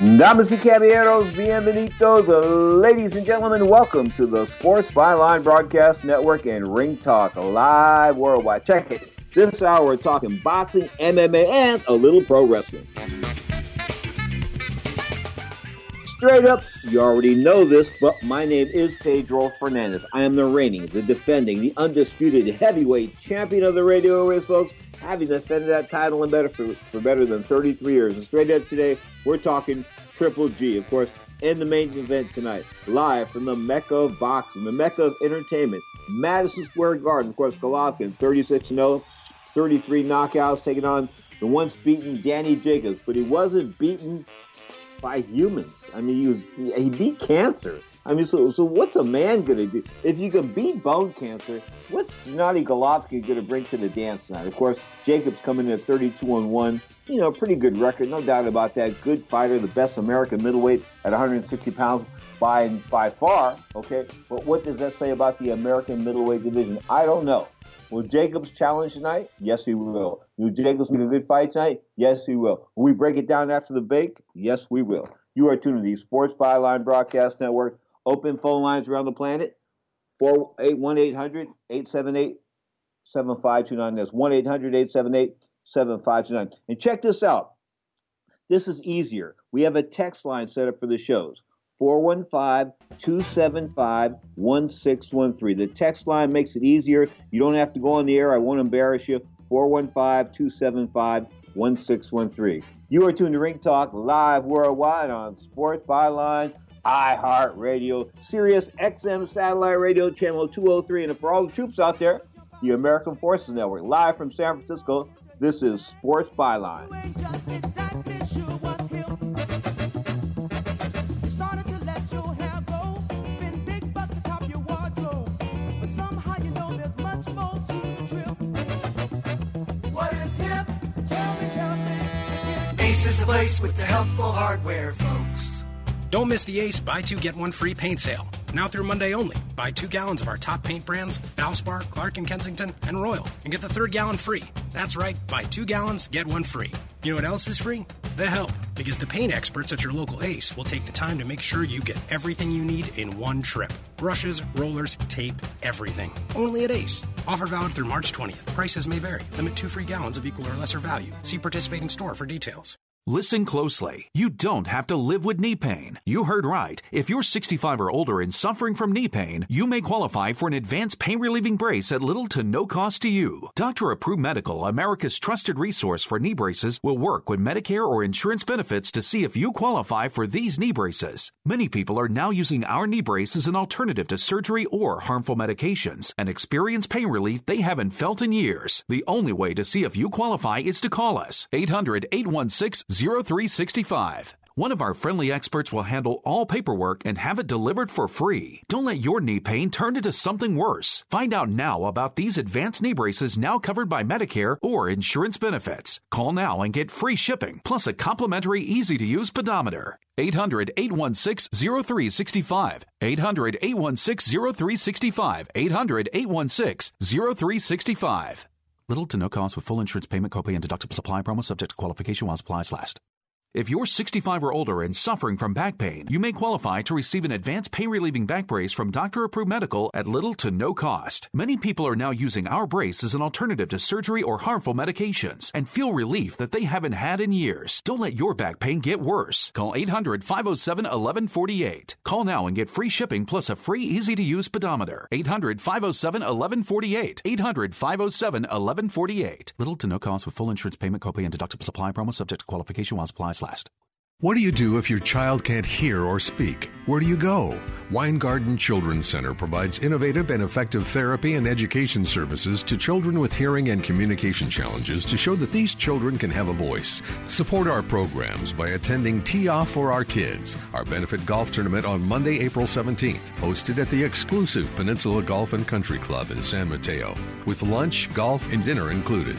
Damas y caballeros, bienvenidos, ladies and gentlemen. Welcome to the Sports Byline Broadcast Network and Ring Talk live worldwide. Check it. This hour we're talking boxing, MMA, and a little pro wrestling. Straight up, you already know this, but my name is Pedro Fernandez. I am the reigning, the defending, the undisputed heavyweight champion of the radio race, folks. Having defended that title and better for, for better than 33 years. And straight up today, we're talking Triple G, of course, in the main event tonight, live from the Mecca of boxing, the Mecca of entertainment, Madison Square Garden. Of course, Golovkin, 36 0, 33 knockouts, taking on the once beaten Danny Jacobs, but he wasn't beaten by humans. I mean, he, was, he beat cancer. I mean, so so what's a man gonna do if you can beat bone cancer? What's Gennady Golovkin gonna bring to the dance tonight? Of course, Jacobs coming in at 32 and one. You know, pretty good record, no doubt about that. Good fighter, the best American middleweight at 160 pounds by by far. Okay, but what does that say about the American middleweight division? I don't know. Will Jacobs challenge tonight? Yes, he will. Will Jacobs make a good fight tonight? Yes, he will. Will we break it down after the break? Yes, we will. You are tuning to the Sports Byline Broadcast Network. Open phone lines around the planet. 1-800-878-7529. That's 1-800-878-7529. And check this out. This is easier. We have a text line set up for the shows. 415-275-1613. The text line makes it easier. You don't have to go on the air. I won't embarrass you. 415-275-1613. You are tuned to Ring Talk live worldwide on Sports Byline, iHeartRadio, Sirius XM Satellite Radio Channel 203. And for all the troops out there, the American Forces Network, live from San Francisco, this is Sports Byline. Ace is the place with the helpful hardware, folks. Don't miss the Ace Buy Two Get One Free paint sale. Now through Monday only. Buy two gallons of our top paint brands, Valspar, Clark and Kensington, and Royal, and get the third gallon free. That's right, buy two gallons, get one free. You know what else is free? The help, because the paint experts at your local Ace will take the time to make sure you get everything you need in one trip. Brushes, rollers, tape, everything. Only at Ace. Offer valid through March 20th. Prices may vary. Limit two free gallons of equal or lesser value. See participating store for details. Listen closely. You don't have to live with knee pain. You heard right. If you're 65 or older and suffering from knee pain, you may qualify for an advanced pain relieving brace at little to no cost to you. Doctor Approved Medical, America's trusted resource for knee braces, will work with Medicare or insurance benefits to see if you qualify for these knee braces. Many people are now using our knee brace as an alternative to surgery or harmful medications and experience pain relief they haven't felt in years. The only way to see if you qualify is to call us 800 816 0365. One of our friendly experts will handle all paperwork and have it delivered for free. Don't let your knee pain turn into something worse. Find out now about these advanced knee braces now covered by Medicare or insurance benefits. Call now and get free shipping plus a complimentary easy to use pedometer. 800 816 0365. 800 816 0365. 800 816 0365. Little to no cost with full insurance payment, copay, and deductible supply promo subject to qualification while supplies last. If you're 65 or older and suffering from back pain, you may qualify to receive an advanced pain relieving back brace from Doctor Approved Medical at little to no cost. Many people are now using our brace as an alternative to surgery or harmful medications and feel relief that they haven't had in years. Don't let your back pain get worse. Call 800 507 1148. Call now and get free shipping plus a free easy to use pedometer. 800 507 1148. 800 507 1148. Little to no cost with full insurance payment, copay, and deductible supply promo subject to qualification while supplies last. What do you do if your child can't hear or speak? Where do you go? Weingarten Children's Center provides innovative and effective therapy and education services to children with hearing and communication challenges to show that these children can have a voice. Support our programs by attending Tee Off for Our Kids, our benefit golf tournament on Monday, April 17th, hosted at the exclusive Peninsula Golf and Country Club in San Mateo, with lunch, golf, and dinner included.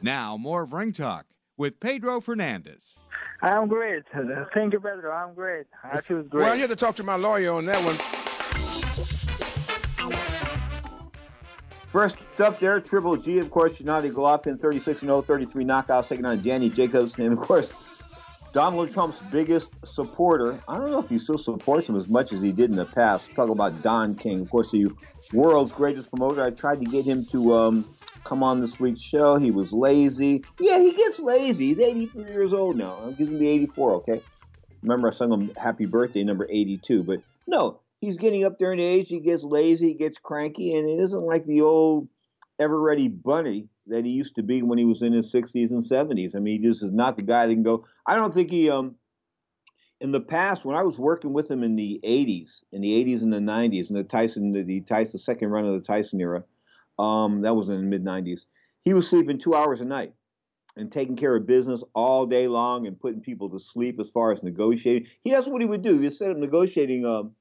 Now, more of Ring Talk with Pedro Fernandez. I'm great. Thank you, Pedro. I'm great. I feel great. Well, you have to talk to my lawyer on that one. First up there, Triple G, of course, Gennady Golovkin, 36 0, 33 knockouts, taking on Danny Jacobs. And of course, Donald Trump's biggest supporter. I don't know if he still supports him as much as he did in the past. Talk about Don King, of course, the world's greatest promoter. I tried to get him to um, come on this week's show. He was lazy. Yeah, he gets lazy. He's 83 years old now. I'm giving him the 84, okay? Remember, I sung him Happy Birthday, number 82. But no, he's getting up there in age. He gets lazy, he gets cranky, and it isn't like the old ever ready bunny that he used to be when he was in his 60s and 70s. I mean, he just is not the guy that can go. I don't think he, um, in the past, when I was working with him in the 80s, in the 80s and the 90s, in the Tyson, the, the Tyson, the second run of the Tyson era, um, that was in the mid 90s, he was sleeping two hours a night and taking care of business all day long and putting people to sleep as far as negotiating. He that's what he would do. He'd set up negotiating um,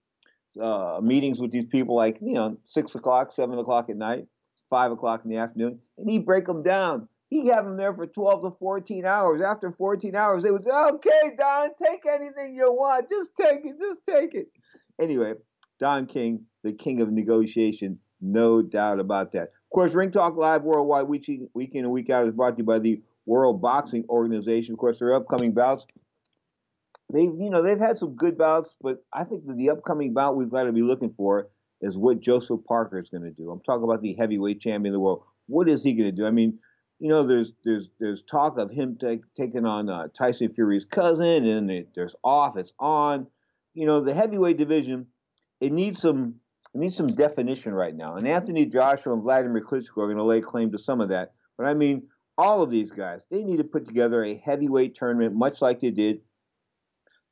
uh, meetings with these people like, you know, six o'clock, seven o'clock at night, five o'clock in the afternoon, and he'd break them down. He'd have them there for 12 to 14 hours. After 14 hours, they would say, okay, Don, take anything you want. Just take it. Just take it. Anyway, Don King, the king of negotiation, no doubt about that. Of course, Ring Talk Live Worldwide week, week in and week out is brought to you by the World Boxing Organization. Of course, their upcoming bouts. They've, you know, they've had some good bouts, but I think that the upcoming bout we've got to be looking for is what Joseph Parker is going to do. I'm talking about the heavyweight champion of the world. What is he going to do? I mean, you know, there's there's there's talk of him take, taking on uh, Tyson Fury's cousin, and it, there's off, it's on. You know, the heavyweight division, it needs some it needs some definition right now. And Anthony Joshua and Vladimir Klitschko are going to lay claim to some of that. But I mean, all of these guys, they need to put together a heavyweight tournament, much like they did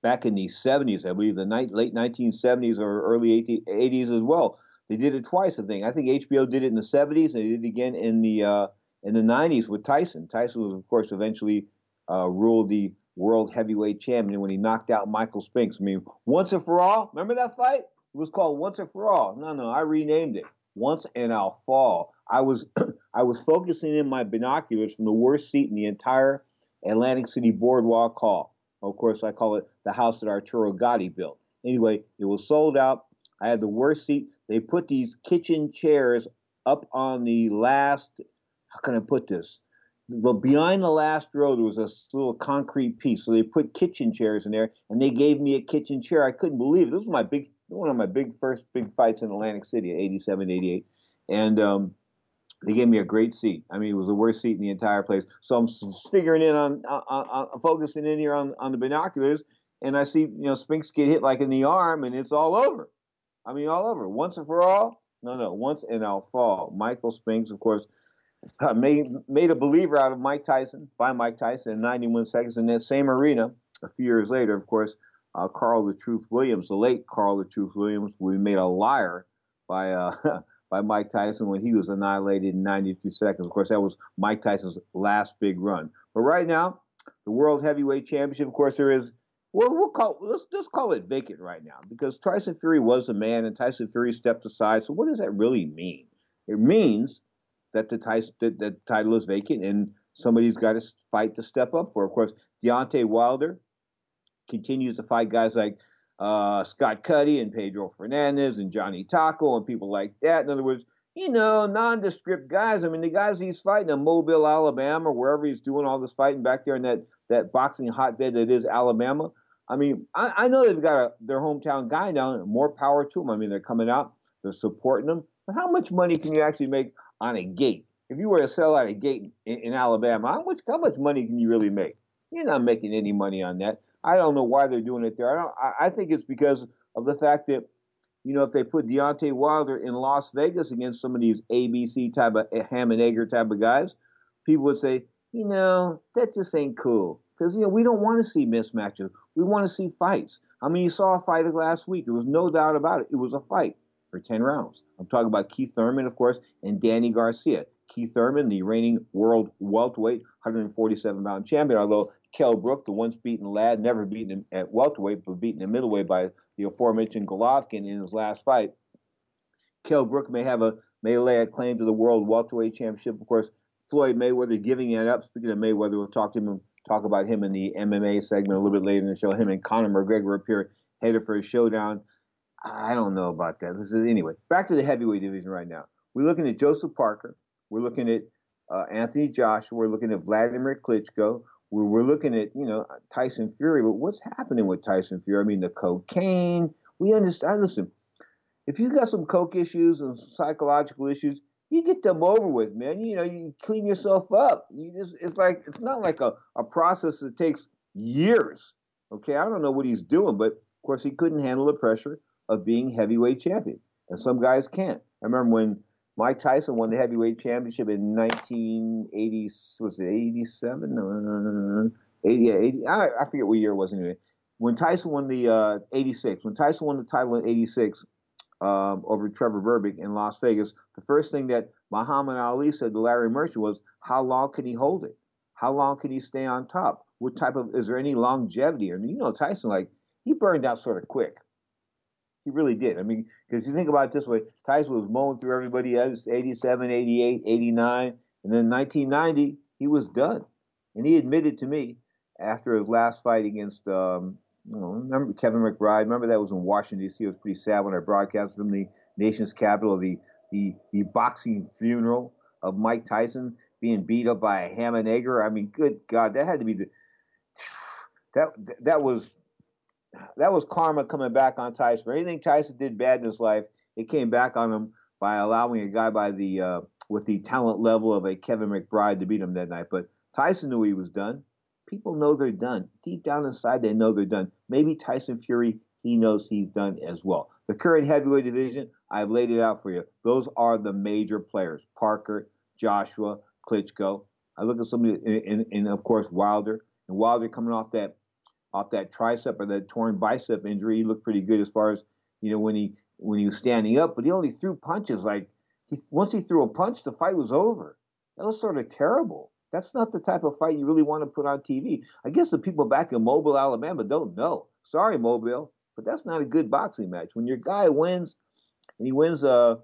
back in the 70s, I believe, the night, late 1970s or early 80s as well. They did it twice, I think. I think HBO did it in the 70s, and they did it again in the uh, in the 90s with Tyson. Tyson was, of course, eventually uh, ruled the world heavyweight champion when he knocked out Michael Spinks. I mean, once and for all. Remember that fight? It was called Once and for All. No, no, I renamed it. Once and I'll Fall. I was I was focusing in my binoculars from the worst seat in the entire Atlantic City Boardwalk Hall. Of course, I call it the house that Arturo Gatti built. Anyway, it was sold out. I had the worst seat. They put these kitchen chairs up on the last. How can I put this? But behind the last row, there was a little concrete piece. So they put kitchen chairs in there, and they gave me a kitchen chair. I couldn't believe it. This was my big, one of my big first big fights in Atlantic City, 87, 88. And um, they gave me a great seat. I mean, it was the worst seat in the entire place. So I'm figuring in on, on, on focusing in here on, on the binoculars, and I see you know Spinks get hit like in the arm, and it's all over. I mean, all over. Once and for all. No, no. Once and I'll fall. Michael Spinks, of course, uh, made made a believer out of Mike Tyson by Mike Tyson in 91 seconds in that same arena. A few years later, of course, uh, Carl the Truth Williams, the late Carl the Truth Williams, we made a liar by. Uh, by Mike Tyson when he was annihilated in 92 seconds. Of course, that was Mike Tyson's last big run. But right now, the World Heavyweight Championship, of course, there is. Well, we'll call let's just call it vacant right now because Tyson Fury was a man and Tyson Fury stepped aside. So what does that really mean? It means that the Tyson that the title is vacant and somebody's got to fight to step up for. Of course, Deontay Wilder continues to fight guys like uh, Scott Cuddy and Pedro Fernandez and Johnny Taco and people like that. In other words, you know, nondescript guys. I mean, the guys he's fighting in Mobile, Alabama, wherever he's doing all this fighting back there in that, that boxing hotbed that is Alabama. I mean, I, I know they've got a, their hometown guy now, more power to them. I mean, they're coming out, they're supporting them. But how much money can you actually make on a gate? If you were to sell out a gate in, in Alabama, how much how much money can you really make? You're not making any money on that. I don't know why they're doing it there. I don't. I, I think it's because of the fact that you know, if they put Deontay Wilder in Las Vegas against some of these ABC type of eh, ham and egger type of guys, people would say, you know, that just ain't cool. Because, you know, we don't want to see mismatches. We want to see fights. I mean, you saw a fight last week. There was no doubt about it. It was a fight for 10 rounds. I'm talking about Keith Thurman, of course, and Danny Garcia. Keith Thurman, the reigning world welterweight, 147 pound champion, although Kell Brook, the once beaten lad, never beaten him at welterweight, but beaten in middleweight by the aforementioned Golovkin in his last fight. Kell Brook may have a may lay a claim to the world welterweight championship. Of course, Floyd Mayweather giving it up. Speaking of Mayweather, we'll talk to him talk about him in the MMA segment a little bit later in the show. Him and Conor McGregor appear headed for a showdown. I don't know about that. This is anyway. Back to the heavyweight division right now. We're looking at Joseph Parker. We're looking at uh, Anthony Joshua. We're looking at Vladimir Klitschko we're, we're looking at you know Tyson Fury, but what's happening with Tyson Fury? I mean, the cocaine. We understand. Listen, if you got some coke issues and psychological issues, you get them over with, man. You know, you clean yourself up. You just it's like it's not like a, a process that takes years. Okay, I don't know what he's doing, but of course he couldn't handle the pressure of being heavyweight champion, and some guys can't. I remember when Mike Tyson won the heavyweight championship in 1980. Was it 87? No, no, no, no, 80, 80. I, forget what year it was anyway. When Tyson won the uh, 86, when Tyson won the title in 86 um, over Trevor Berbick in Las Vegas, the first thing that Muhammad Ali said to Larry Merchant was, "How long can he hold it? How long can he stay on top? What type of is there any longevity?" Mean, you know, Tyson like he burned out sort of quick. He really did. I mean, because you think about it this way, Tyson was mowing through everybody else 87, 88, 89. And then 1990, he was done. And he admitted to me after his last fight against, um, you know, remember Kevin McBride? Remember that was in Washington, D.C. It was pretty sad when I broadcast from the nation's capital, the, the, the boxing funeral of Mike Tyson being beat up by a ham and egger. I mean, good God, that had to be the. That, that was that was karma coming back on Tyson. Anything Tyson did bad in his life, it came back on him by allowing a guy by the uh, with the talent level of a Kevin McBride to beat him that night. But Tyson knew he was done. People know they're done. Deep down inside, they know they're done. Maybe Tyson Fury, he knows he's done as well. The current heavyweight division, I've laid it out for you. Those are the major players: Parker, Joshua, Klitschko. I look at somebody, and of course Wilder, and Wilder coming off that off that tricep or that torn bicep injury. He looked pretty good as far as you know when he when he was standing up, but he only threw punches. Like he, once he threw a punch, the fight was over. That was sort of terrible. That's not the type of fight you really want to put on TV. I guess the people back in Mobile, Alabama, don't know. Sorry, Mobile, but that's not a good boxing match. When your guy wins, and he wins uh,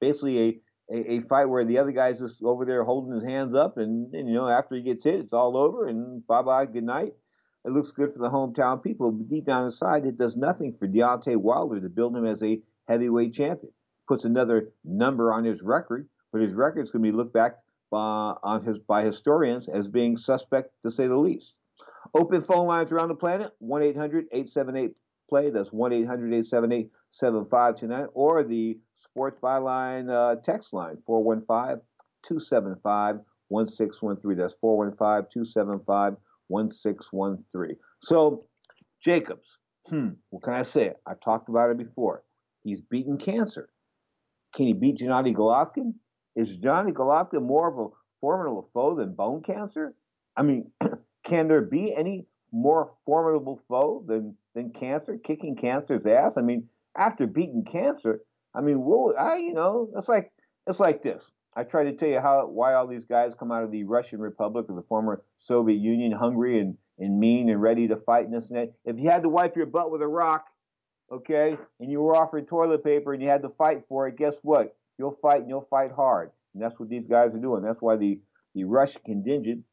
basically a, a, a fight where the other guy's just over there holding his hands up, and, and you know after he gets hit, it's all over, and bye bye, good night. It looks good for the hometown people, but deep down inside, it does nothing for Deontay Wilder to build him as a heavyweight champion. Puts another number on his record, but his record's going to be looked back uh, on his by historians as being suspect to say the least. Open phone lines around the planet 1 800 878 play. That's 1 800 878 7529. Or the Sports Byline uh, text line 415 275 1613. That's 415 275 1613. So, Jacobs, hmm, what can I say? I've talked about it before. He's beaten cancer. Can he beat Gennady Golovkin? Is Gennady Golovkin more of a formidable foe than bone cancer? I mean, can there be any more formidable foe than than cancer, kicking cancer's ass? I mean, after beating cancer, I mean, what I you know, it's like it's like this. I try to tell you how why all these guys come out of the Russian Republic or the former Soviet Union, hungry and, and mean and ready to fight and this and that. If you had to wipe your butt with a rock, okay, and you were offered toilet paper and you had to fight for it, guess what? You'll fight and you'll fight hard. And that's what these guys are doing. That's why the, the Russian contingent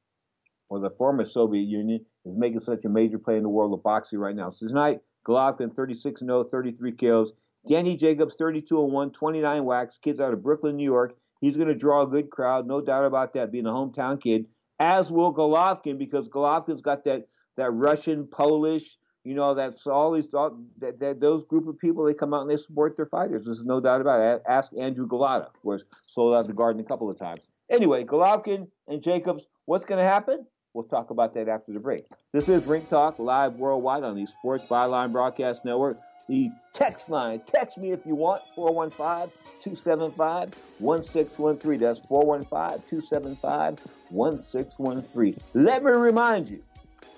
or the former Soviet Union is making such a major play in the world of boxing right now. So tonight, Golovkin 36 0, 33 kills. Danny Jacobs, 32 and 1, 29 wax, kids out of Brooklyn, New York. He's going to draw a good crowd, no doubt about that, being a hometown kid, as will Golovkin, because Golovkin's got that, that Russian, Polish, you know, that's all these, that, that, those group of people, they come out and they support their fighters. There's no doubt about it. Ask Andrew Golota, of course, sold out the garden a couple of times. Anyway, Golovkin and Jacobs, what's going to happen? We'll talk about that after the break. This is Ring Talk live worldwide on the Sports Byline Broadcast Network. The text line, text me if you want, 415 275 1613. That's 415 275 1613. Let me remind you,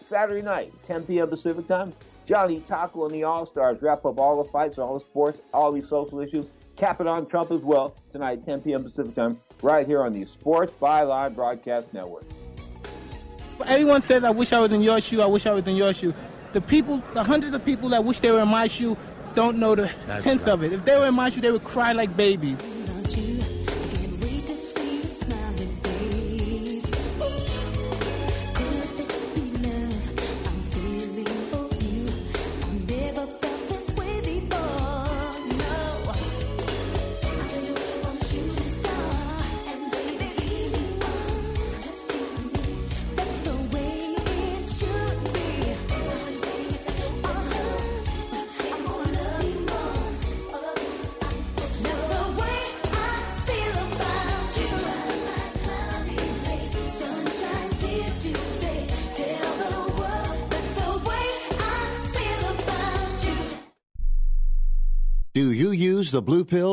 Saturday night, 10 p.m. Pacific time, Johnny Taco and the All Stars wrap up all the fights, all the sports, all these social issues, cap it on Trump as well, tonight, 10 p.m. Pacific time, right here on the Sports Byline Broadcast Network. Everyone says, I wish I was in your shoe, I wish I was in your shoe. The people, the hundreds of people that wish they were in my shoe, don't know the That's tenth right. of it. If they were in my shoe, they would cry like babies. Blue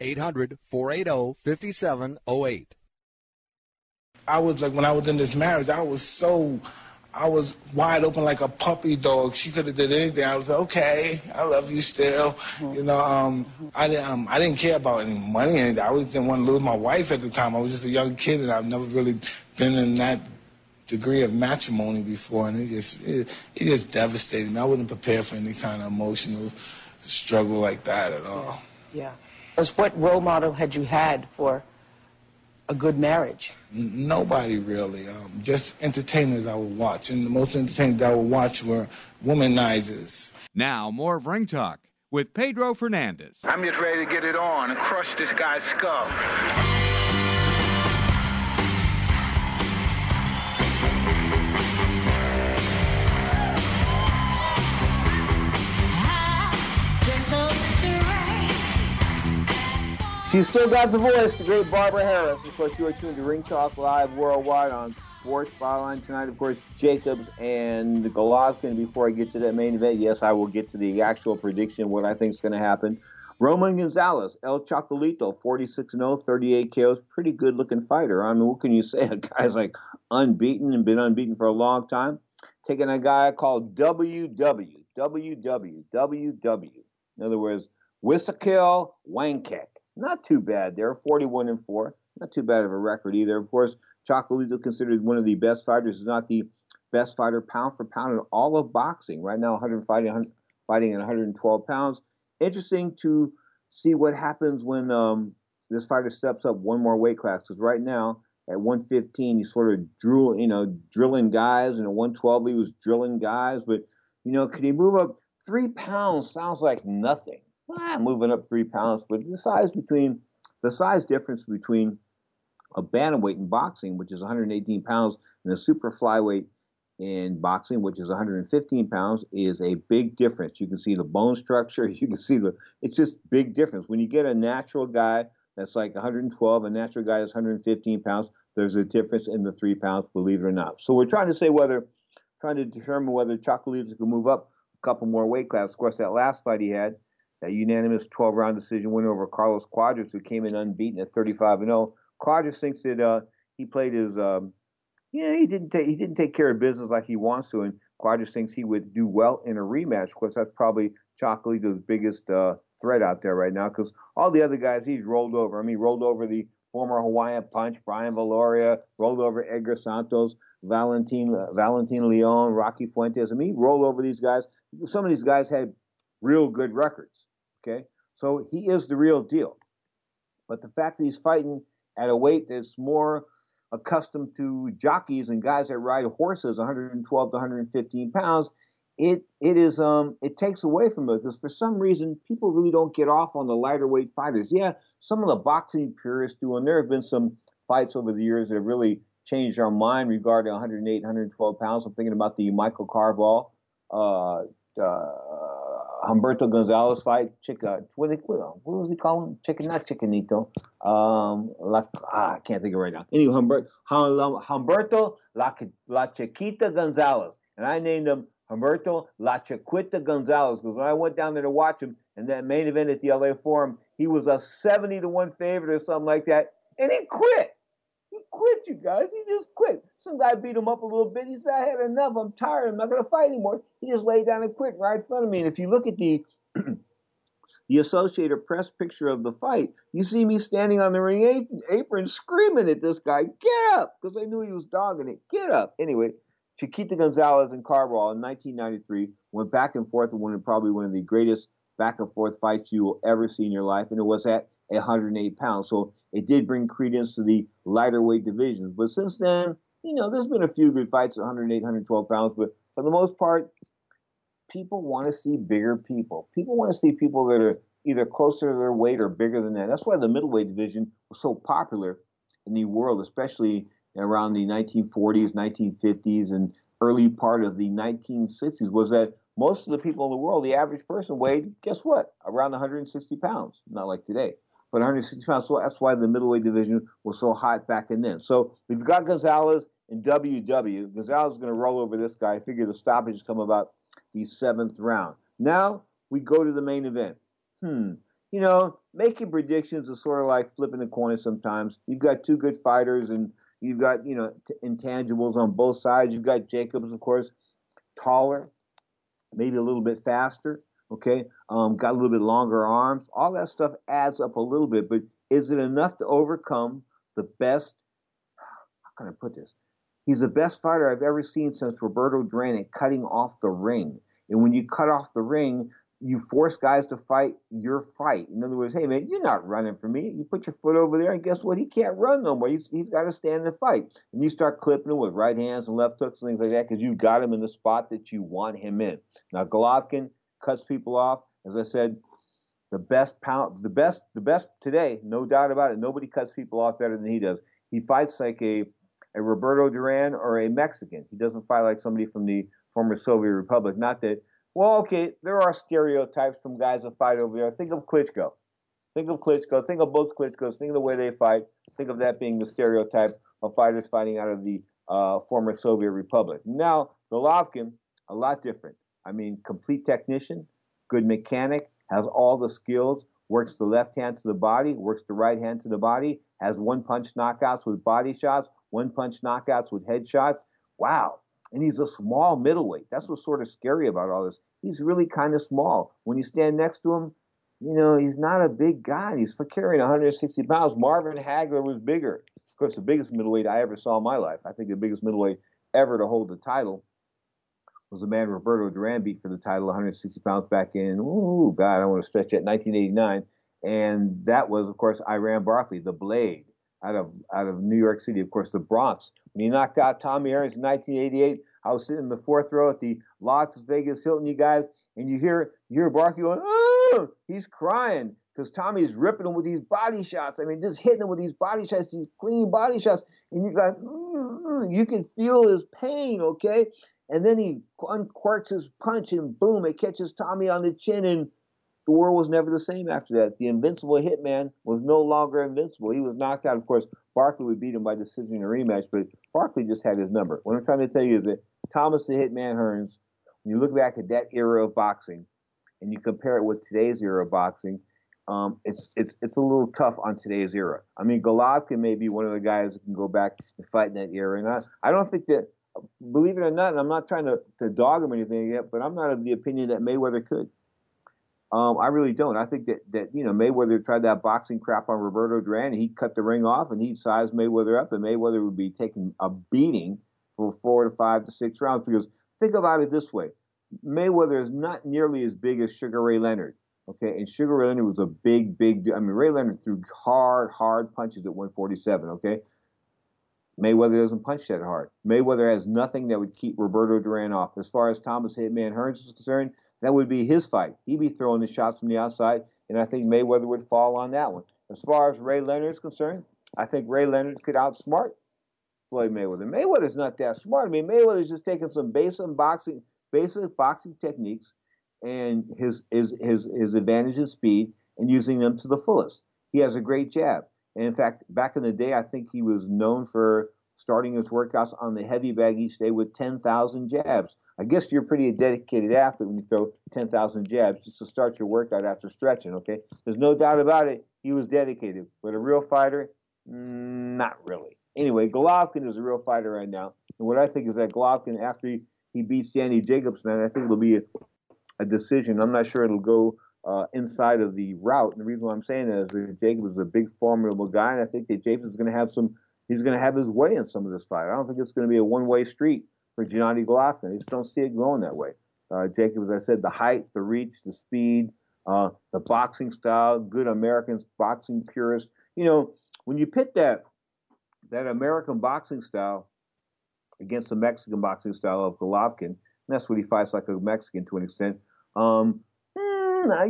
800 480 5708. I was like, when I was in this marriage, I was so, I was wide open like a puppy dog. She could have did anything. I was like, okay, I love you still. Mm-hmm. You know, um, I didn't, um, I didn't care about any money. And I didn't want to lose my wife at the time. I was just a young kid, and I've never really been in that degree of matrimony before, and it just, it, it just devastated me. I wasn't prepared for any kind of emotional struggle like that at all. Yeah. Because what role model had you had for a good marriage? Nobody really. Um, just entertainers I would watch, and the most entertainers I would watch were womanizers. Now more of Ring Talk with Pedro Fernandez. I'm just ready to get it on and crush this guy's skull. She still got the voice, the great Barbara Harris. Of course, you are tuned to Ring Talk Live worldwide on Sports Byline tonight. Of course, Jacobs and Golovkin. Before I get to that main event, yes, I will get to the actual prediction, what I think is going to happen. Roman Gonzalez, El Chocolito, 46 0, 38 KOs. Pretty good looking fighter. I mean, what can you say? A guy's like unbeaten and been unbeaten for a long time. Taking a guy called WW, WW, WW. In other words, Wisaksil Wangek not too bad there, 41 and 4. Not too bad of a record either. Of course, Chocolatito considered one of the best fighters, is not the best fighter pound for pound in all of boxing. Right now, 100 fighting, fighting at 112 pounds. Interesting to see what happens when um, this fighter steps up one more weight class. Because right now, at 115, he's sort of drill, you know, drilling guys, and at 112 he was drilling guys. But you know, could he move up three pounds? Sounds like nothing ah, moving up three pounds. But the size between the size difference between a bantamweight in boxing, which is 118 pounds, and a super flyweight in boxing, which is 115 pounds, is a big difference. You can see the bone structure. You can see the. It's just big difference when you get a natural guy that's like 112, a natural guy that's 115 pounds. There's a difference in the three pounds, believe it or not. So we're trying to say whether, trying to determine whether Chocolatito can move up a couple more weight classes. Of course, that last fight he had, a unanimous 12 round decision win over Carlos Cuadras, who came in unbeaten at 35 and 0. Cuadras thinks that uh, he played his, um, yeah, he didn't take he didn't take care of business like he wants to, and Cuadras thinks he would do well in a rematch. Of course, that's probably Chocolatito's biggest uh, threat out there right now, because all the other guys he's rolled over. I mean, rolled over the former Hawaiian Punch, Brian Viloria, rolled over Edgar Santos, Valentin uh, Valentin Leon, Rocky Fuentes. I mean, he rolled over these guys. Some of these guys had real good records. Okay, so he is the real deal. But the fact that he's fighting at a weight that's more accustomed to jockeys and guys that ride horses 112 to 115 pounds, it it is um it takes away from it because for some reason people really don't get off on the lighter weight fighters. Yeah, some of the boxing purists do, and there have been some fights over the years that have really changed our mind regarding 108, 112 pounds. I'm thinking about the Michael Carbajal, uh, uh, Humberto Gonzalez fight, Chica, what, they, what was he calling? Chicken, not Chickenito. Um, La, ah, I can't think of it right now. Anyway, Humberto, Humberto La, La Chiquita Gonzalez. And I named him Humberto La Chiquita Gonzalez because when I went down there to watch him in that main event at the LA Forum, he was a 70 to 1 favorite or something like that. And he quit. Quit, you guys. He just quit. Some guy beat him up a little bit. He said, I had enough. I'm tired. I'm not going to fight anymore. He just laid down and quit right in front of me. And if you look at the the Associated Press picture of the fight, you see me standing on the ring apron screaming at this guy, get up, because I knew he was dogging it. Get up. Anyway, Chiquita Gonzalez and Carbajal in 1993 went back and forth and won probably one of the greatest back and forth fights you will ever see in your life. And it was at 108 pounds. So it did bring credence to the lighter weight divisions. But since then, you know, there's been a few good fights at 108, 112 pounds, but for the most part, people want to see bigger people. People want to see people that are either closer to their weight or bigger than that. That's why the middleweight division was so popular in the world, especially around the 1940s, 1950s, and early part of the 1960s, was that most of the people in the world, the average person weighed, guess what, around 160 pounds, not like today but 160 pounds. So that's why the middleweight division was so hot back in then. So we've got Gonzalez and WW. Gonzalez is going to roll over this guy. I figure the stoppages come about the seventh round. Now we go to the main event. Hmm. You know, making predictions is sort of like flipping a coin sometimes. You've got two good fighters, and You've got you know t- intangibles on both sides. You've got Jacobs, of course, taller, maybe a little bit faster. Okay, um, got a little bit longer arms. All that stuff adds up a little bit, but is it enough to overcome the best? How can I put this? He's the best fighter I've ever seen since Roberto Duran cutting off the ring. And when you cut off the ring, you force guys to fight your fight. In other words, hey man, you're not running for me. You put your foot over there, and guess what? He can't run no more. he's, he's got to stand and fight. And you start clipping him with right hands and left hooks and things like that because you've got him in the spot that you want him in. Now Golovkin cuts people off. As I said, the best pound, the best, the best today, no doubt about it. Nobody cuts people off better than he does. He fights like a a Roberto Duran or a Mexican. He doesn't fight like somebody from the former Soviet Republic. Not that well, okay, there are stereotypes from guys that fight over there. Think of Klitschko. Think of Klitschko. Think of both Klitschkos. Think of the way they fight. Think of that being the stereotype of fighters fighting out of the uh, former Soviet Republic. Now, Golovkin, a lot different. I mean, complete technician, good mechanic, has all the skills, works the left hand to the body, works the right hand to the body, has one punch knockouts with body shots, one punch knockouts with head shots. Wow and he's a small middleweight. That's what's sort of scary about all this. He's really kind of small. When you stand next to him, you know, he's not a big guy. He's for carrying 160 pounds. Marvin Hagler was bigger. Of course, the biggest middleweight I ever saw in my life. I think the biggest middleweight ever to hold the title was the man Roberto Duran beat for the title, 160 pounds back in, oh, God, I want to stretch that, 1989. And that was, of course, Iran Barkley, the Blade out of out of New York City, of course, the Bronx. When he knocked out Tommy Hearns in 1988, I was sitting in the fourth row at the Las Vegas Hilton, you guys, and you hear you hear Barkley going, oh, he's crying because Tommy's ripping him with these body shots. I mean, just hitting him with these body shots, these clean body shots, and you got mm, you can feel his pain, okay? And then he unquarks his punch, and boom, it catches Tommy on the chin, and the world was never the same after that. The invincible hitman was no longer invincible. He was knocked out. Of course, Barkley would beat him by decision in a rematch, but Barkley just had his number. What I'm trying to tell you is that Thomas the Hitman Hearns, when you look back at that era of boxing and you compare it with today's era of boxing, um, it's it's it's a little tough on today's era. I mean, Golovkin may be one of the guys that can go back and fight in that era, and I, I don't think that, believe it or not, and I'm not trying to, to dog him or anything yet, but I'm not of the opinion that Mayweather could. Um, I really don't. I think that that you know Mayweather tried that boxing crap on Roberto Duran. And he cut the ring off and he'd size Mayweather up, and Mayweather would be taking a beating for four to five to six rounds. Because think about it this way: Mayweather is not nearly as big as Sugar Ray Leonard. Okay, and Sugar Ray Leonard was a big, big. I mean, Ray Leonard threw hard, hard punches at 147. Okay, Mayweather doesn't punch that hard. Mayweather has nothing that would keep Roberto Duran off. As far as Thomas Hitman Hearns is concerned, that would be his fight. He'd be throwing the shots from the outside, and I think Mayweather would fall on that one. As far as Ray Leonard is concerned, I think Ray Leonard could outsmart Floyd Mayweather. Mayweather's not that smart. I mean, Mayweather's just taking some basic boxing, basic boxing techniques and his his his his advantage in speed and using them to the fullest. He has a great jab. And in fact, back in the day, I think he was known for starting his workouts on the heavy bag each day with 10,000 jabs. I guess you're pretty a dedicated athlete when you throw 10,000 jabs just to start your workout after stretching, okay? There's no doubt about it. He was dedicated. But a real fighter, mm, not really. Anyway, Golovkin is a real fighter right now. And what I think is that Golovkin, after he, he beats Danny Jacobson, I think it'll be a, a decision. I'm not sure it'll go uh, inside of the route. And the reason why I'm saying that is that is a big, formidable guy, and I think that Jacobs is going to have some. He's going to have his way in some of this fight. I don't think it's going to be a one-way street for Gennady Golovkin. I just don't see it going that way. Uh, Jacob, as I said, the height, the reach, the speed, uh, the boxing style, good American boxing purist. You know, when you pit that that American boxing style against the Mexican boxing style of Golovkin, and that's what he fights like a Mexican to an extent. Um,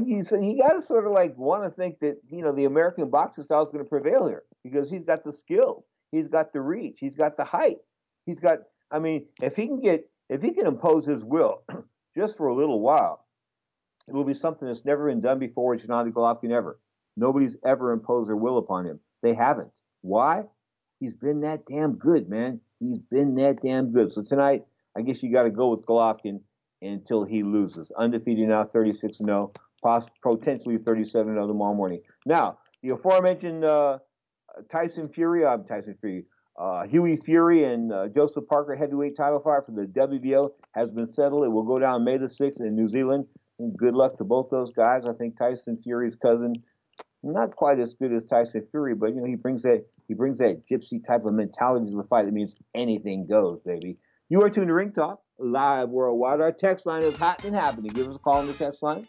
you, so you got to sort of like want to think that you know the American boxing style is going to prevail here because he's got the skill, he's got the reach, he's got the height, he's got I mean, if he can get, if he can impose his will just for a little while, it will be something that's never been done before with Gennady Golovkin ever. Nobody's ever imposed their will upon him. They haven't. Why? He's been that damn good, man. He's been that damn good. So tonight, I guess you got to go with Golovkin until he loses. Undefeated now, 36 0, potentially 37 0 tomorrow morning. Now, the aforementioned uh, Tyson Fury, I'm Tyson Fury, uh, Hughie Fury and uh, Joseph Parker heavyweight title fight for the WBO has been settled. It will go down May the 6th in New Zealand. And good luck to both those guys. I think Tyson Fury's cousin, not quite as good as Tyson Fury, but you know he brings that he brings that gypsy type of mentality to the fight. It means anything goes, baby. You are tuned to Ring Talk live worldwide. Our text line is hot and happening. Give us a call on the text line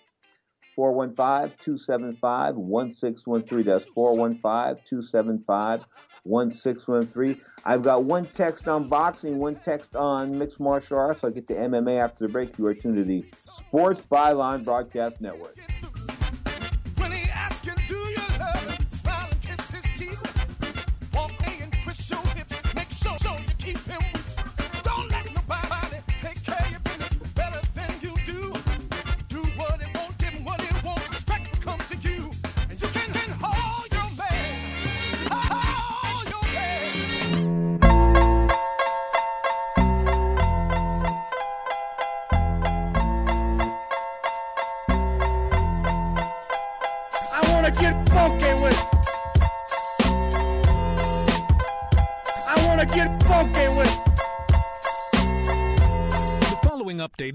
415-275-1613. That's 415-275-1613. I've got one text on boxing, one text on mixed martial arts. I'll get to MMA after the break. You are tuned to the Sports Byline Broadcast Network.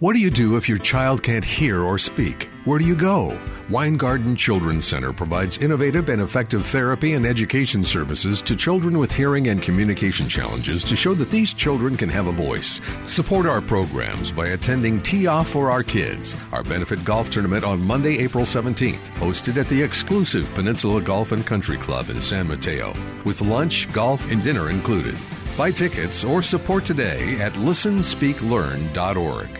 What do you do if your child can't hear or speak? Where do you go? Weingarten Children's Center provides innovative and effective therapy and education services to children with hearing and communication challenges to show that these children can have a voice. Support our programs by attending Tee Off for Our Kids, our benefit golf tournament on Monday, April 17th, hosted at the exclusive Peninsula Golf and Country Club in San Mateo, with lunch, golf, and dinner included. Buy tickets or support today at listenspeaklearn.org.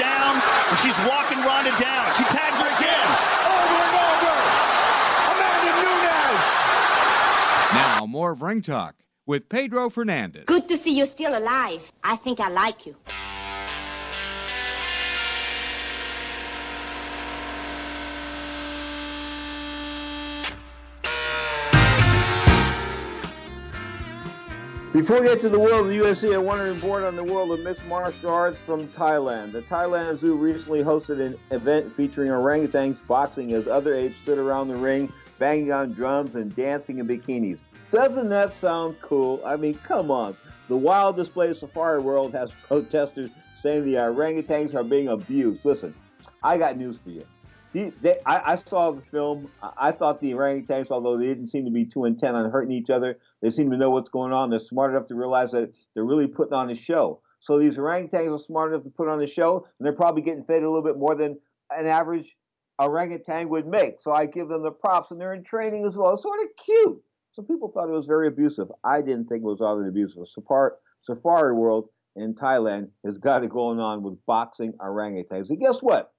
and she's walking Ronda down. She tags her again. Over and over. Amanda Nunes. Now, more of Ring Talk with Pedro Fernandez. Good to see you're still alive. I think I like you. Before we get to the world of the UFC, I want to report on the world of mixed martial arts from Thailand. The Thailand Zoo recently hosted an event featuring orangutans boxing as other apes stood around the ring banging on drums and dancing in bikinis. Doesn't that sound cool? I mean, come on. The wild display of Safari World has protesters saying the orangutans are being abused. Listen, I got news for you. The, they, I, I, saw the film. I thought the orangutans, although they didn't seem to be too intent on hurting each other, they seem to know what's going on. They're smart enough to realize that they're really putting on a show. So these orangutans are smart enough to put on a show, and they're probably getting fed a little bit more than an average orangutan would make. So I give them the props, and they're in training as well. It's sort of cute. So people thought it was very abusive. I didn't think it was all that abusive. Safari World in Thailand has got it going on with boxing orangutans. And guess what?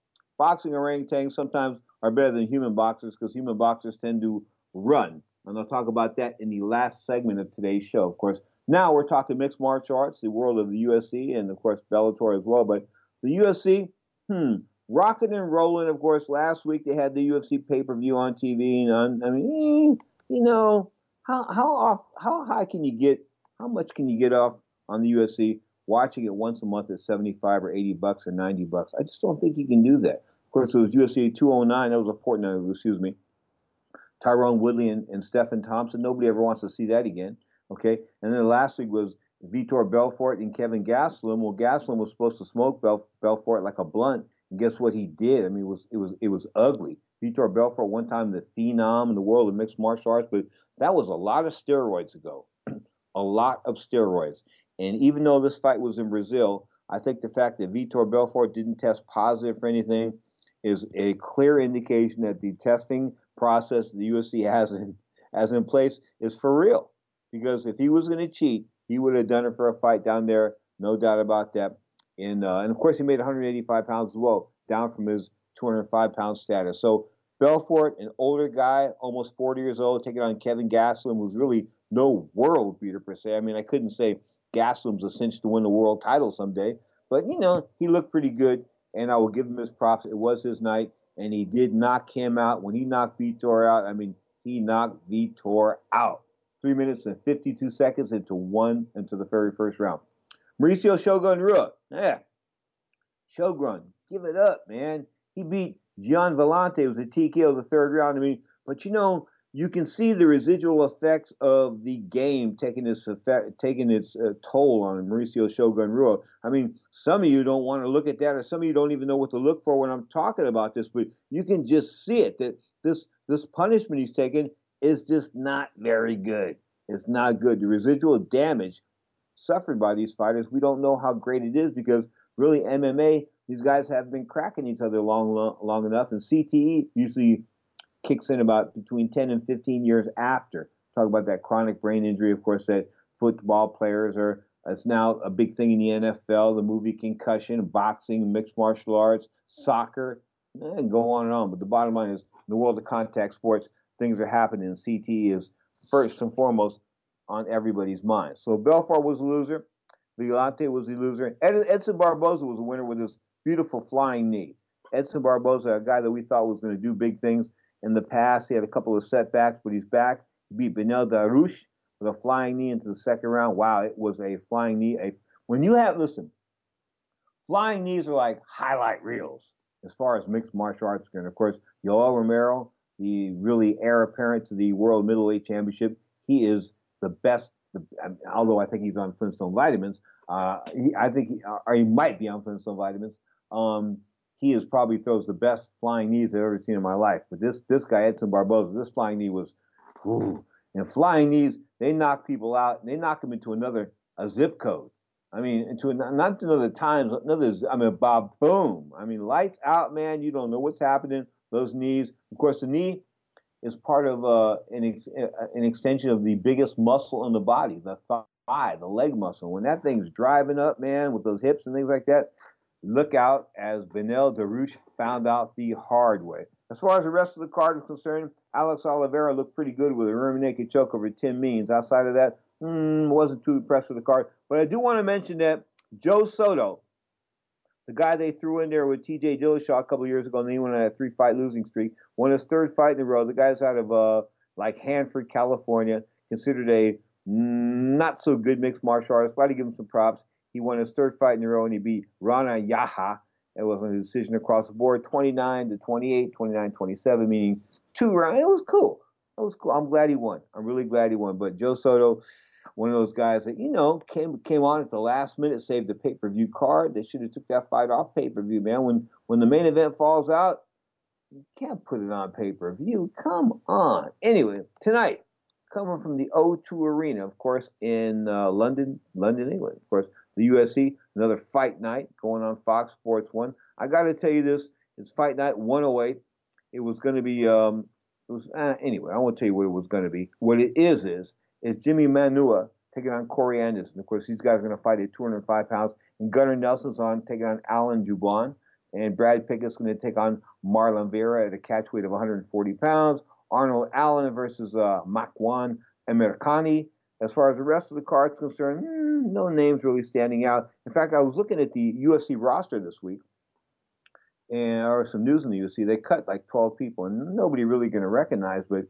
Boxing orangutans sometimes are better than human boxers because human boxers tend to run. And I'll talk about that in the last segment of today's show. Of course, now we're talking mixed martial arts, the world of the UFC, and of course Bellator as well. But the UFC, hmm, rocking and rolling. Of course, last week they had the UFC pay per view on TV, and on, I mean, you know, how how off how high can you get? How much can you get off on the UFC watching it once a month at 75 or 80 bucks or 90 bucks? I just don't think you can do that. Of course, it was UFC 209. That was a fortnight. Excuse me. Tyron Woodley and, and Stephen Thompson. Nobody ever wants to see that again. Okay. And then last week was Vitor Belfort and Kevin Gastelum. Well, Gastelum was supposed to smoke Bel- Belfort like a blunt, and guess what he did? I mean, it was it was it was ugly. Vitor Belfort, one time the phenom in the world of mixed martial arts, but that was a lot of steroids ago. a lot of steroids. And even though this fight was in Brazil, I think the fact that Vitor Belfort didn't test positive for anything is a clear indication that the testing process the UFC has in, has in place is for real. Because if he was going to cheat, he would have done it for a fight down there, no doubt about that. And, uh, and of course, he made 185 pounds as well, down from his 205 pound status. So Belfort, an older guy, almost 40 years old, taking on Kevin Gastelum, who's really no world beater per se. I mean, I couldn't say Gastelum's a cinch to win the world title someday, but you know, he looked pretty good, and I will give him his props. It was his night, and he did knock him out. When he knocked Vitor out, I mean, he knocked Vitor out. Three minutes and 52 seconds into one into the very first round. Mauricio Shogun Rua, yeah, Shogun, give it up, man. He beat Gian Villante was a TKO of the third round. I mean, but you know, you can see the residual effects of the game taking its effect, taking its uh, toll on Mauricio Shogun Rua. I mean, some of you don't want to look at that, or some of you don't even know what to look for when I'm talking about this. But you can just see it that this this punishment he's taking is just not very good. It's not good. The residual damage suffered by these fighters, we don't know how great it is because really MMA these guys have been cracking each other long, long, long enough, and CTE usually kicks in about between 10 and 15 years after. Talk about that chronic brain injury, of course, that football players are. It's now a big thing in the NFL. The movie concussion, boxing, mixed martial arts, soccer, and go on and on. But the bottom line is, in the world of contact sports, things are happening. And CTE is first and foremost on everybody's mind. So Belfort was a loser. Villante was a loser. Ed, Edson Barboza was a winner with his beautiful flying knee. Edson Barboza, a guy that we thought was going to do big things in the past. He had a couple of setbacks, but he's back. He beat Beneil Dariush with a flying knee into the second round. Wow, it was a flying knee. A, when you have, listen, flying knees are like highlight reels as far as mixed martial arts And Of course, Yoel Romero, the really heir apparent to the World Middleweight Championship, he is the best. The, although I think he's on Flintstone vitamins, uh, he, I think, he, or he might be on Flintstone vitamins. Um, he is probably throws the best flying knees I've ever seen in my life. But this this guy Edson Barboza, this flying knee was, whew, and flying knees they knock people out. They knock them into another a zip code. I mean, into a, not another times, another. I mean, Bob, boom. I mean, lights out, man. You don't know what's happening. Those knees. Of course, the knee is part of uh, an ex, an extension of the biggest muscle in the body, the thigh, the leg muscle. When that thing's driving up, man, with those hips and things like that, look out as Beneil Dariush found out the hard way. As far as the rest of the card is concerned, Alex Oliveira looked pretty good with a rear naked choke over Tim Means. Outside of that, hmm, wasn't too impressed with the card. But I do want to mention that Joe Soto, the guy they threw in there with T.J. Dillashaw a couple years ago, and he went on a three-fight losing streak, won his third fight in a row. The guy's out of uh, like Hanford, California, considered a not so good mixed martial artist. But I give him some props. He won his third fight in a row and he beat Rani Yahya. It was a decision across the board 29 to 28, 29 27, meaning two rounds. It was cool. It was cool. I'm glad he won. I'm really glad he won. But Joe Soto, one of those guys that you know came came on at the last minute, saved the pay per view card. They should have took that fight off pay per view, man. When when the main event falls out, you can't put it on pay per view. Come on. Anyway, tonight, coming from the O2 Arena, of course, in uh, London, London, England. Of course, the UFC, another fight night going on Fox Sports One. I got to tell you this: it's Fight Night 108. It was going to be um, it was uh, anyway. I won't tell you what it was going to be. What it is is is Jimi Manuwa taking on Corey Anderson. Of course, these guys are going to fight at 205 pounds. And Gunnar Nelson's on taking on Alan Jouban. And Brad Pickett's going to take on Marlon Vera at a catch weight of 140 pounds. Arnold Allen versus uh, Makwan Amirkhani. As far as the rest of the card's concerned, mm, no names really standing out. In fact, I was looking at the UFC roster this week, and or some news in the UFC. They cut like 12 people, and nobody really going to recognize. But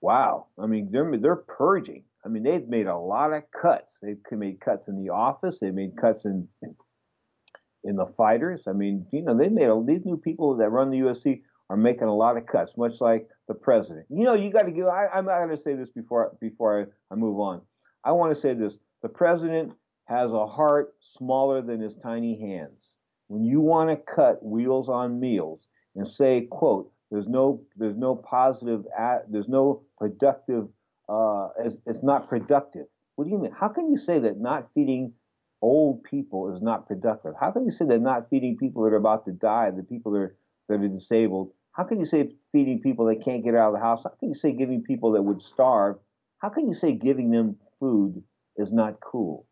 wow, I mean, they're they're purging. I mean, they've made a lot of cuts. They've made cuts in the office. They've made cuts in in the fighters. I mean, you know, they made a, these new people that run the UFC are making a lot of cuts, much like the president. You know, you got to give. I, I'm not going to say this before before I, I move on. I want to say this: the president has a heart smaller than his tiny hands. When you want to cut wheels on meals and say, "quote," there's no there's no positive, there's no productive. Uh, it's, it's not productive. What do you mean? How can you say that not feeding old people is not productive? How can you say that not feeding people that are about to die, the people that are that are disabled, how can you say feeding people that can't get out of the house? How can you say giving people that would starve? How can you say giving them food is not cool?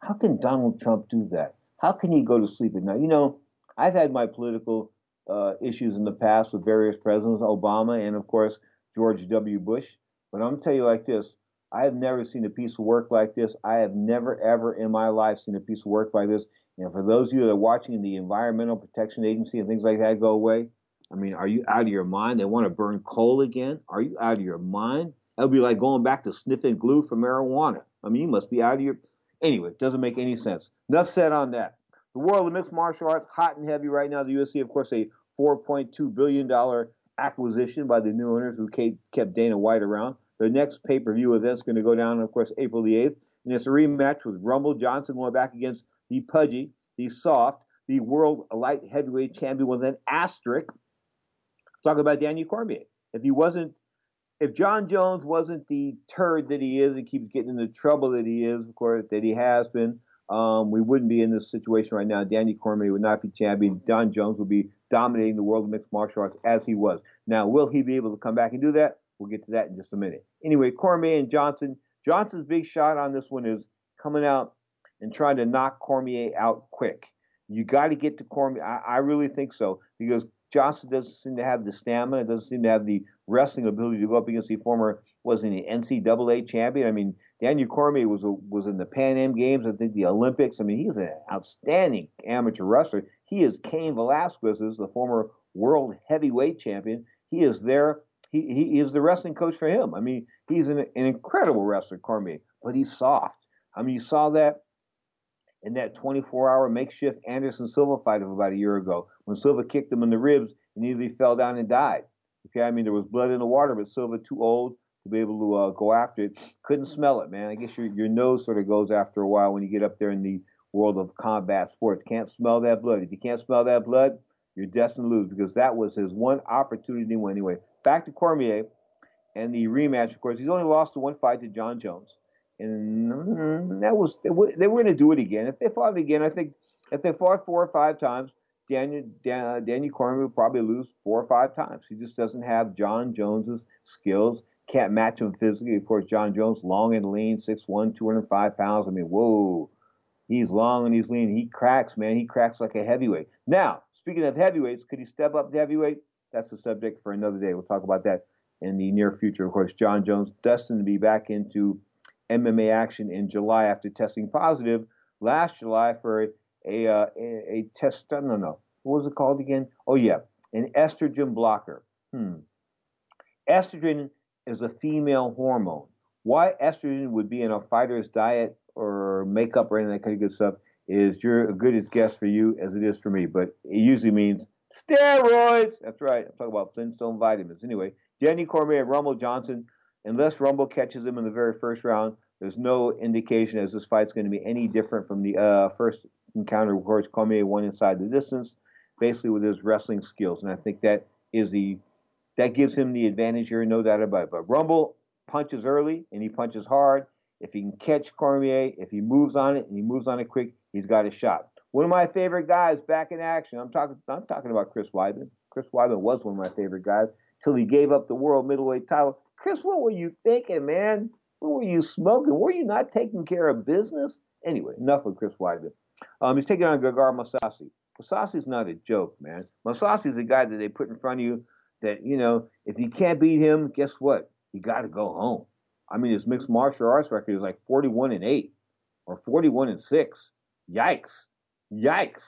How can Donald Trump do that? How can he go to sleep at night? You know, I've had my political uh, issues in the past with various presidents, Obama and of course George W. Bush. But I'm gonna tell you like this: I have never seen a piece of work like this. I have never ever in my life seen a piece of work like this. And for those of you that are watching the Environmental Protection Agency and things like that go away, I mean, are you out of your mind? They want to burn coal again? Are you out of your mind? That would be like going back to sniffing glue for marijuana. I mean, you must be out of your. Anyway, it doesn't make any sense. Enough said on that. The world of mixed martial arts, hot and heavy right now. The UFC, of course, a $4.2 billion acquisition by the new owners who kept Dana White around. The next pay per view event is going to go down, of course, April the 8th. And it's a rematch with Rumble Johnson going back against the pudgy, the soft, the world light heavyweight champion with an asterisk Talk about Daniel Cormier. If he wasn't, if Jon Jones wasn't the turd that he is and keeps getting into trouble that he is, of course, that he has been, um, we wouldn't be in this situation right now. Danny Cormier would not be champion. Jon Jones would be dominating the world of mixed martial arts as he was. Now, will he be able to come back and do that? We'll get to that in just a minute. Anyway, Cormier and Johnson. Johnson's big shot on this one is coming out and trying to knock Cormier out quick. You got to get to Cormier. I, I really think so because Johnson doesn't seem to have the stamina, doesn't seem to have the wrestling ability to go up against the former was in the NCAA champion. I mean, Daniel Cormier was a, was in the Pan Am Games, I think the Olympics. I mean, he's an outstanding amateur wrestler. He is Cain Velasquez, is the former world heavyweight champion. He is there. He, he is the wrestling coach for him. I mean, he's an, an incredible wrestler, Cormier, but he's soft. I mean, you saw that in that 24-hour makeshift Anderson Silva fight of about a year ago when Silva kicked him in the ribs and nearly fell down and died. Okay, I mean there was blood in the water, but Silva too old to be able to uh, go after it. Couldn't smell it, man. I guess your your nose sort of goes after a while when you get up there in the world of combat sports. Can't smell that blood. If you can't smell that blood, you're destined to lose because that was his one opportunity anyway. Back to Cormier and the rematch. Of course, he's only lost the one fight to Jon Jones and that was they were, they were going to do it again. If they fought again, I think if they fought four or five times, Daniel Dan, uh, Daniel Cormier would probably lose four or five times. He just doesn't have Jon Jones's skills. Can't match him physically. Of course, Jon Jones, long and lean, 6'1", 205 pounds. I mean, whoa, he's long and he's lean. He cracks, man. He cracks like a heavyweight. Now, speaking of heavyweights, could he step up to heavyweight? That's the subject for another day. We'll talk about that in the near future. Of course, Jon Jones destined to be back into MMA action in July after testing positive last July for a a, uh, a, a test. No, no, what was it called again? Oh yeah, an estrogen blocker. Hmm. Estrogen is a female hormone. Why estrogen would be in a fighter's diet or makeup or any of that kind of good stuff is you're a good as guess for you as it is for me. But it usually means steroids. That's right. I'm talking about Flintstone vitamins. Anyway, Danny Cormier Rumble Johnson, unless Rumble catches him in the very first round, there's no indication as this fight's going to be any different from the uh, first encounter. Of course, Cormier won inside the distance, basically with his wrestling skills, and I think that is the that gives him the advantage here, no doubt about it. But Rumble punches early and he punches hard. If he can catch Cormier, if he moves on it and he moves on it quick, he's got a shot. One of my favorite guys back in action. I'm talking. I'm talking about Chris Weidman. Chris Weidman was one of my favorite guys till he gave up the world middleweight title. Chris, what were you thinking, man? What were you smoking? Were you not taking care of business? Anyway, enough with Chris Weidman. Um, he's taking on Gegard Mousasi. Mousasi's not a joke, man. Mousasi's a guy that they put in front of you that, you know, if you can't beat him, guess what? You got to go home. I mean, his mixed martial arts record is like 41 and 8 or 41 and 6. Yikes. Yikes.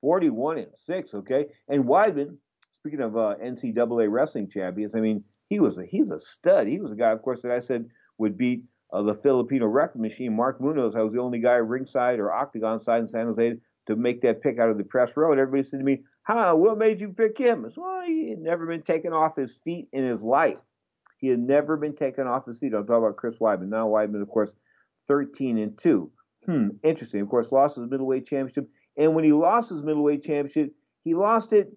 41 and 6, okay? And Weidman, speaking of uh, NCAA wrestling champions, I mean, he was a, he's a stud. He was a guy, of course, that I said would beat uh, the Filipino record machine, Mark Munoz. I was the only guy ringside or octagon side in San Jose to make that pick out of the press row. And everybody said to me, How, what made you pick him? I said, well, he had never been taken off his feet in his life. He had never been taken off his feet. I'm talking about Chris Weidman. Now Weidman, of course, 13 and 2. Hmm, interesting. Of course, lost his middleweight championship. And when he lost his middleweight championship, he lost it.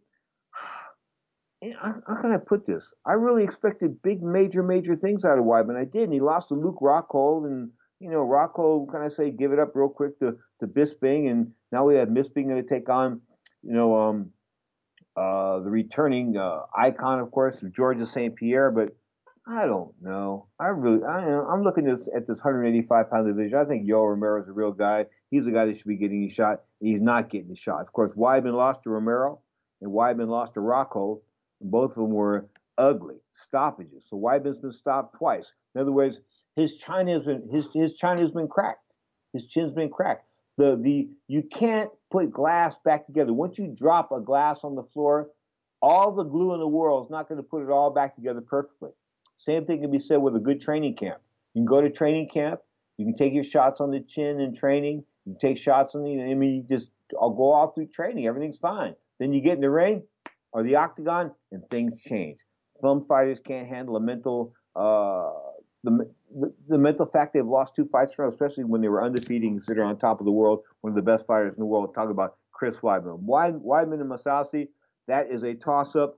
How can I put this? I really expected big, major, major things out of Weidman. I did, and he lost to Luke Rockhold, and you know, Rockhold kind of say give it up real quick to to Bisping, and now we have Bisping going to take on, you know, um, uh, the returning uh, icon, of course, Georges St. Pierre, but I don't know. I really, I, I'm looking at this, at this 185 pound division. I think Yoel Romero is a real guy. He's a guy that should be getting a shot. He's not getting a shot. Of course, Weidman lost to Romero, and Weidman lost to Rockhold. Both of them were ugly stoppages. So Weidman's been stopped twice. In other words, his China has been his his China has been cracked. His chin's been cracked. The the you can't put glass back together. Once you drop a glass on the floor, all the glue in the world is not going to put it all back together perfectly. Same thing can be said with a good training camp. You can go to training camp. You can take your shots on the chin in training. You take shots on the. I mean, you just I'll go all through training. Everything's fine. Then you get in the ring or the octagon, and things change. Some fighters can't handle a mental. Uh, the, the, the mental fact they've lost two fights row, especially when they were undefeated, considered on top of the world, one of the best fighters in the world. Talk about Chris Weidman. Weidman and Mousasi, that is a toss-up,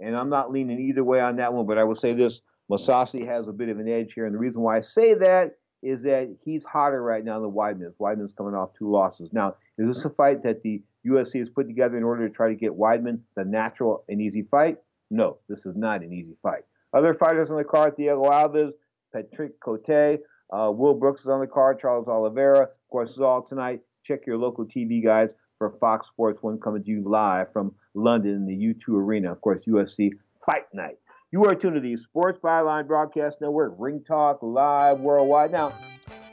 and I'm not leaning either way on that one. But I will say this: Mousasi has a bit of an edge here, and the reason why I say that is that he's hotter right now than Weidman. Weidman's coming off two losses. Now, is this a fight that the UFC has put together in order to try to get Weidman the natural and easy fight? No, this is not an easy fight. Other fighters on the card: Diego Alves, Patrick Cote, uh, Will Brooks is on the card, Charles Oliveira. Of course, it's all tonight. Check your local TV guys for Fox Sports One coming to you live from London in the O2 Arena. Of course, UFC Fight Night. You are tuned to the Sports Byline Broadcast Network, Ring Talk Live Worldwide. Now,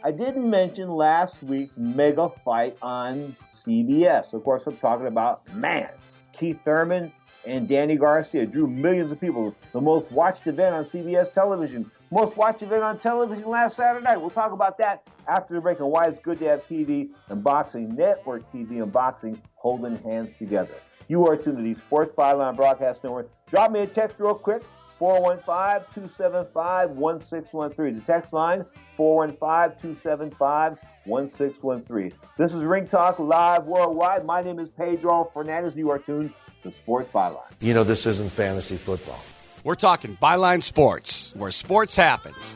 I didn't mention last week's mega fight on CBS. Of course, I'm talking about, man, Keith Thurman and Danny Garcia drew millions of people. The most watched event on CBS television. Most watched event on television last Saturday night. We'll talk about that after the break and why it's good to have TV and boxing, network TV and boxing holding hands together. You are tuned to the Sports Byline Broadcast Network. Drop me a text real quick. 415-275-1613. The text line, 415-275-1613. This is Ring Talk Live Worldwide. My name is Pedro Fernandez. You are tuned to Sports Byline. You know, this isn't fantasy football. We're talking Byline Sports, where sports happens.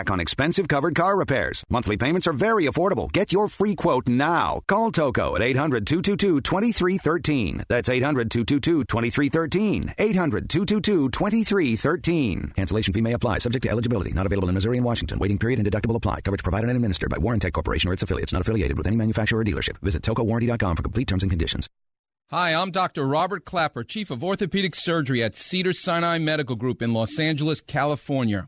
on expensive covered car repairs. Monthly payments are very affordable. Get your free quote now. Call Toco at 800 222 2313. That's 800 222 2313. 800 222 2313. Cancellation fee may apply, subject to eligibility. Not available in Missouri and Washington. Waiting period and deductible apply. Coverage provided and administered by Warrantech Corporation or its affiliates, not affiliated with any manufacturer or dealership. Visit tocowarranty.com for complete terms and conditions. Hi, I'm Dr. Robert Klapper, Chief of Orthopedic Surgery at Cedar Sinai Medical Group in Los Angeles, California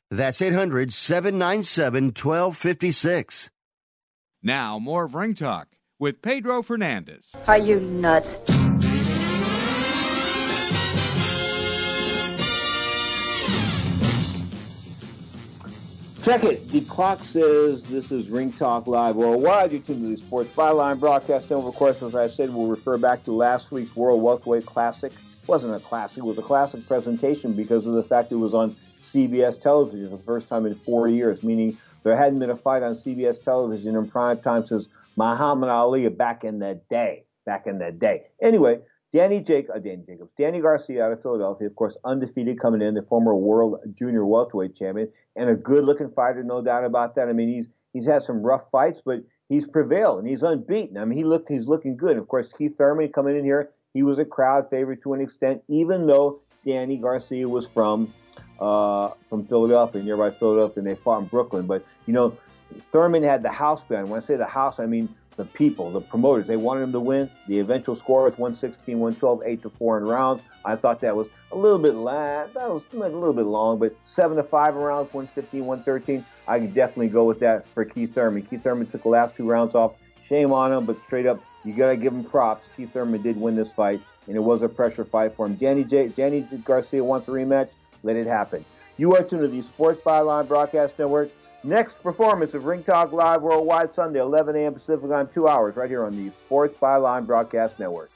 That's 800 797 1256. Now, more of Ring Talk with Pedro Fernandez. Are you nuts? Check it. The clock says this is Ring Talk Live Worldwide. You're tuned to the Sports Byline broadcast. And of course, as I said, we'll refer back to last week's World Welterweight Classic. It wasn't a classic, it was a classic presentation because of the fact it was on CBS television for the first time in four years, meaning there hadn't been a fight on CBS television in prime time since Muhammad Ali back in the day. Back in the day. Anyway, Danny, Jake, uh, Danny Jacobs, Danny Garcia out of Philadelphia, of course, undefeated coming in, the former world junior welterweight champion, and a good-looking fighter, no doubt about that. I mean, he's he's had some rough fights, but he's prevailed and he's unbeaten. I mean, he looked he's looking good. Of course, Keith Thurman coming in here, he was a crowd favorite to an extent, even though Danny Garcia was from uh, from Philadelphia, nearby Philadelphia, and they fought in Brooklyn. But you know, Thurman had the house band. When I say the house, I mean the people, the promoters. They wanted him to win. The eventual score was 116, 112, 8 to 4 in rounds. I thought that was a little bit long. That was a little bit long, but 7 to 5 in rounds, 115, 113. I could definitely go with that for Keith Thurman. Keith Thurman took the last two rounds off. Shame on him, but straight up, you got to give him props. Keith Thurman did win this fight, and it was a pressure fight for him. Danny, J- Danny Garcia wants a rematch. Let it happen. You are tuned to the Sports Byline Broadcast Network. Next performance of Ring Talk Live Worldwide Sunday, 11 a.m. Pacific time, two hours, right here on the Sports Byline Broadcast Network.